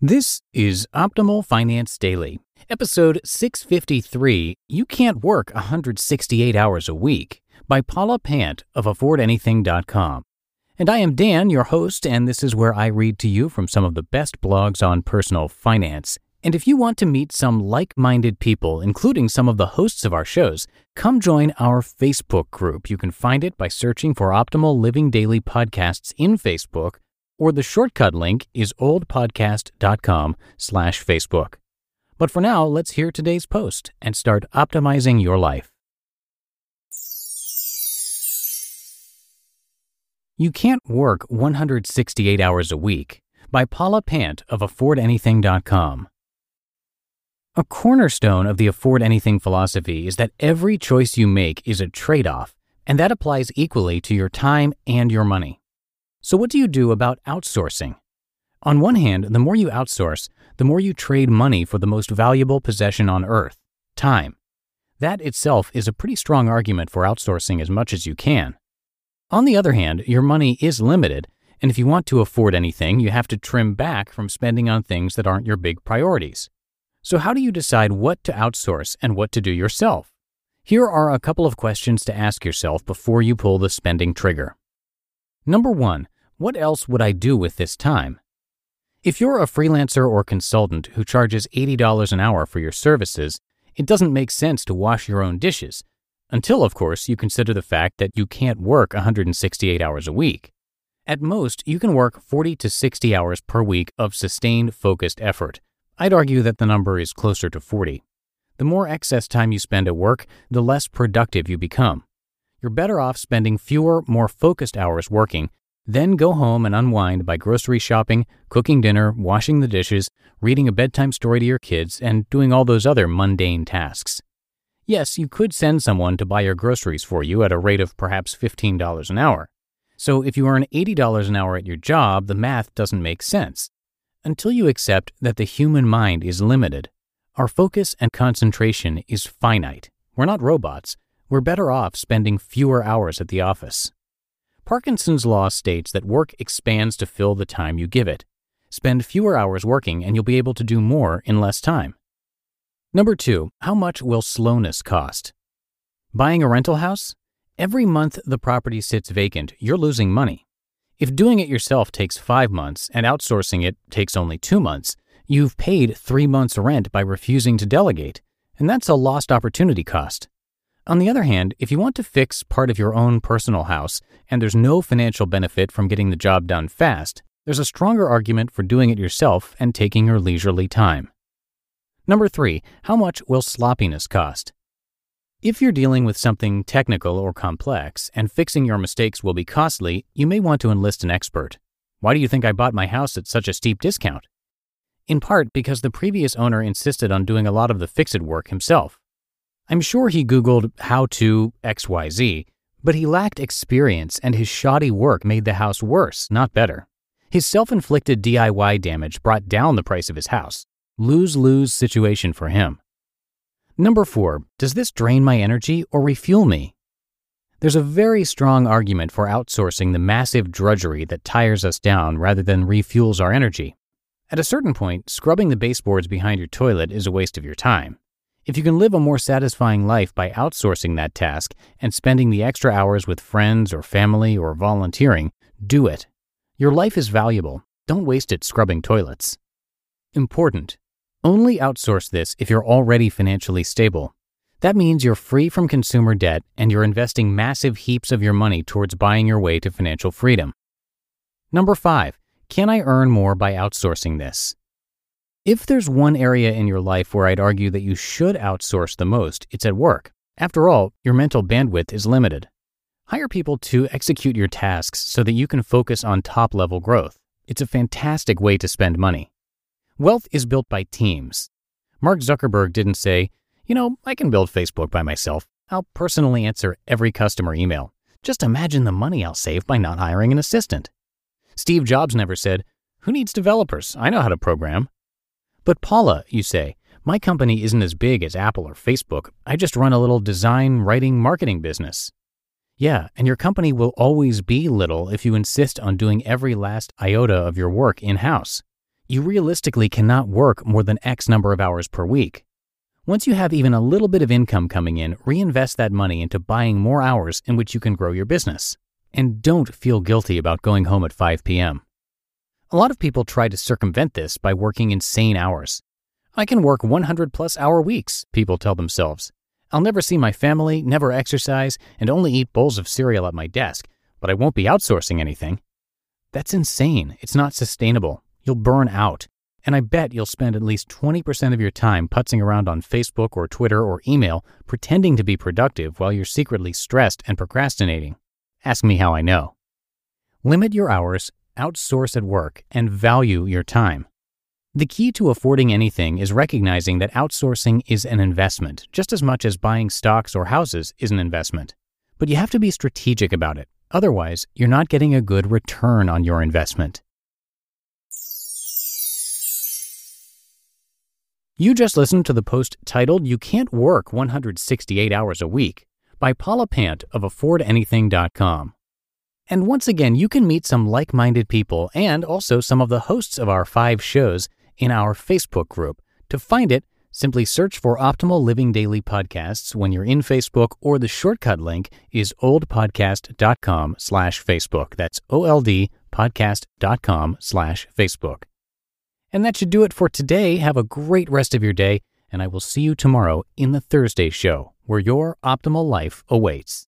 This is Optimal Finance Daily, episode 653 You Can't Work 168 Hours a Week by Paula Pant of AffordAnything.com. And I am Dan, your host, and this is where I read to you from some of the best blogs on personal finance. And if you want to meet some like minded people, including some of the hosts of our shows, come join our Facebook group. You can find it by searching for Optimal Living Daily Podcasts in Facebook or the shortcut link is oldpodcast.com slash Facebook. But for now, let's hear today's post and start optimizing your life. You Can't Work 168 Hours a Week by Paula Pant of AffordAnything.com. A cornerstone of the Afford Anything philosophy is that every choice you make is a trade off, and that applies equally to your time and your money. So, what do you do about outsourcing? On one hand, the more you outsource, the more you trade money for the most valuable possession on earth time. That itself is a pretty strong argument for outsourcing as much as you can. On the other hand, your money is limited, and if you want to afford anything, you have to trim back from spending on things that aren't your big priorities. So, how do you decide what to outsource and what to do yourself? Here are a couple of questions to ask yourself before you pull the spending trigger. Number one, what else would I do with this time? If you're a freelancer or consultant who charges $80 an hour for your services, it doesn't make sense to wash your own dishes, until, of course, you consider the fact that you can't work 168 hours a week. At most, you can work 40 to 60 hours per week of sustained, focused effort. I'd argue that the number is closer to 40. The more excess time you spend at work, the less productive you become you're better off spending fewer, more focused hours working, then go home and unwind by grocery shopping, cooking dinner, washing the dishes, reading a bedtime story to your kids, and doing all those other mundane tasks. Yes, you could send someone to buy your groceries for you at a rate of perhaps $15 an hour. So if you earn $80 an hour at your job, the math doesn't make sense. Until you accept that the human mind is limited, our focus and concentration is finite. We're not robots we're better off spending fewer hours at the office. Parkinson's law states that work expands to fill the time you give it. Spend fewer hours working and you'll be able to do more in less time. Number two, how much will slowness cost? Buying a rental house? Every month the property sits vacant, you're losing money. If doing it yourself takes five months and outsourcing it takes only two months, you've paid three months' rent by refusing to delegate, and that's a lost opportunity cost. On the other hand, if you want to fix part of your own personal house and there's no financial benefit from getting the job done fast, there's a stronger argument for doing it yourself and taking your leisurely time. Number three, how much will sloppiness cost? If you're dealing with something technical or complex and fixing your mistakes will be costly, you may want to enlist an expert. Why do you think I bought my house at such a steep discount? In part because the previous owner insisted on doing a lot of the fix it work himself. I'm sure he Googled how to XYZ, but he lacked experience and his shoddy work made the house worse, not better. His self inflicted DIY damage brought down the price of his house. Lose lose situation for him. Number four, does this drain my energy or refuel me? There's a very strong argument for outsourcing the massive drudgery that tires us down rather than refuels our energy. At a certain point, scrubbing the baseboards behind your toilet is a waste of your time. If you can live a more satisfying life by outsourcing that task and spending the extra hours with friends or family or volunteering, do it. Your life is valuable. Don't waste it scrubbing toilets. Important. Only outsource this if you're already financially stable. That means you're free from consumer debt and you're investing massive heaps of your money towards buying your way to financial freedom. Number five, can I earn more by outsourcing this? If there's one area in your life where I'd argue that you should outsource the most, it's at work. After all, your mental bandwidth is limited. Hire people to execute your tasks so that you can focus on top level growth. It's a fantastic way to spend money. Wealth is built by teams. Mark Zuckerberg didn't say, you know, I can build Facebook by myself. I'll personally answer every customer email. Just imagine the money I'll save by not hiring an assistant. Steve Jobs never said, Who needs developers? I know how to program. But Paula, you say, my company isn't as big as Apple or Facebook. I just run a little design, writing, marketing business. Yeah, and your company will always be little if you insist on doing every last iota of your work in house. you realistically cannot work more than X number of hours per week. Once you have even a little bit of income coming in, reinvest that money into buying more hours in which you can grow your business. And don't feel guilty about going home at 5 p.m. A lot of people try to circumvent this by working insane hours. I can work 100 plus hour weeks, people tell themselves. I'll never see my family, never exercise, and only eat bowls of cereal at my desk, but I won't be outsourcing anything. That's insane. It's not sustainable. You'll burn out. And I bet you'll spend at least 20% of your time putzing around on Facebook or Twitter or email pretending to be productive while you're secretly stressed and procrastinating. Ask me how I know. Limit your hours, outsource at work, and value your time. The key to affording anything is recognizing that outsourcing is an investment, just as much as buying stocks or houses is an investment. But you have to be strategic about it. Otherwise, you're not getting a good return on your investment. You just listened to the post titled You Can't Work 168 Hours a Week by Paula Pant of AffordAnything.com. And once again, you can meet some like minded people and also some of the hosts of our five shows in our Facebook group. To find it, simply search for Optimal Living Daily Podcasts when you're in Facebook, or the shortcut link is oldpodcast.com slash Facebook. That's O-L-D podcast.com slash Facebook. And that should do it for today. Have a great rest of your day, and I will see you tomorrow in the Thursday show, where your optimal life awaits.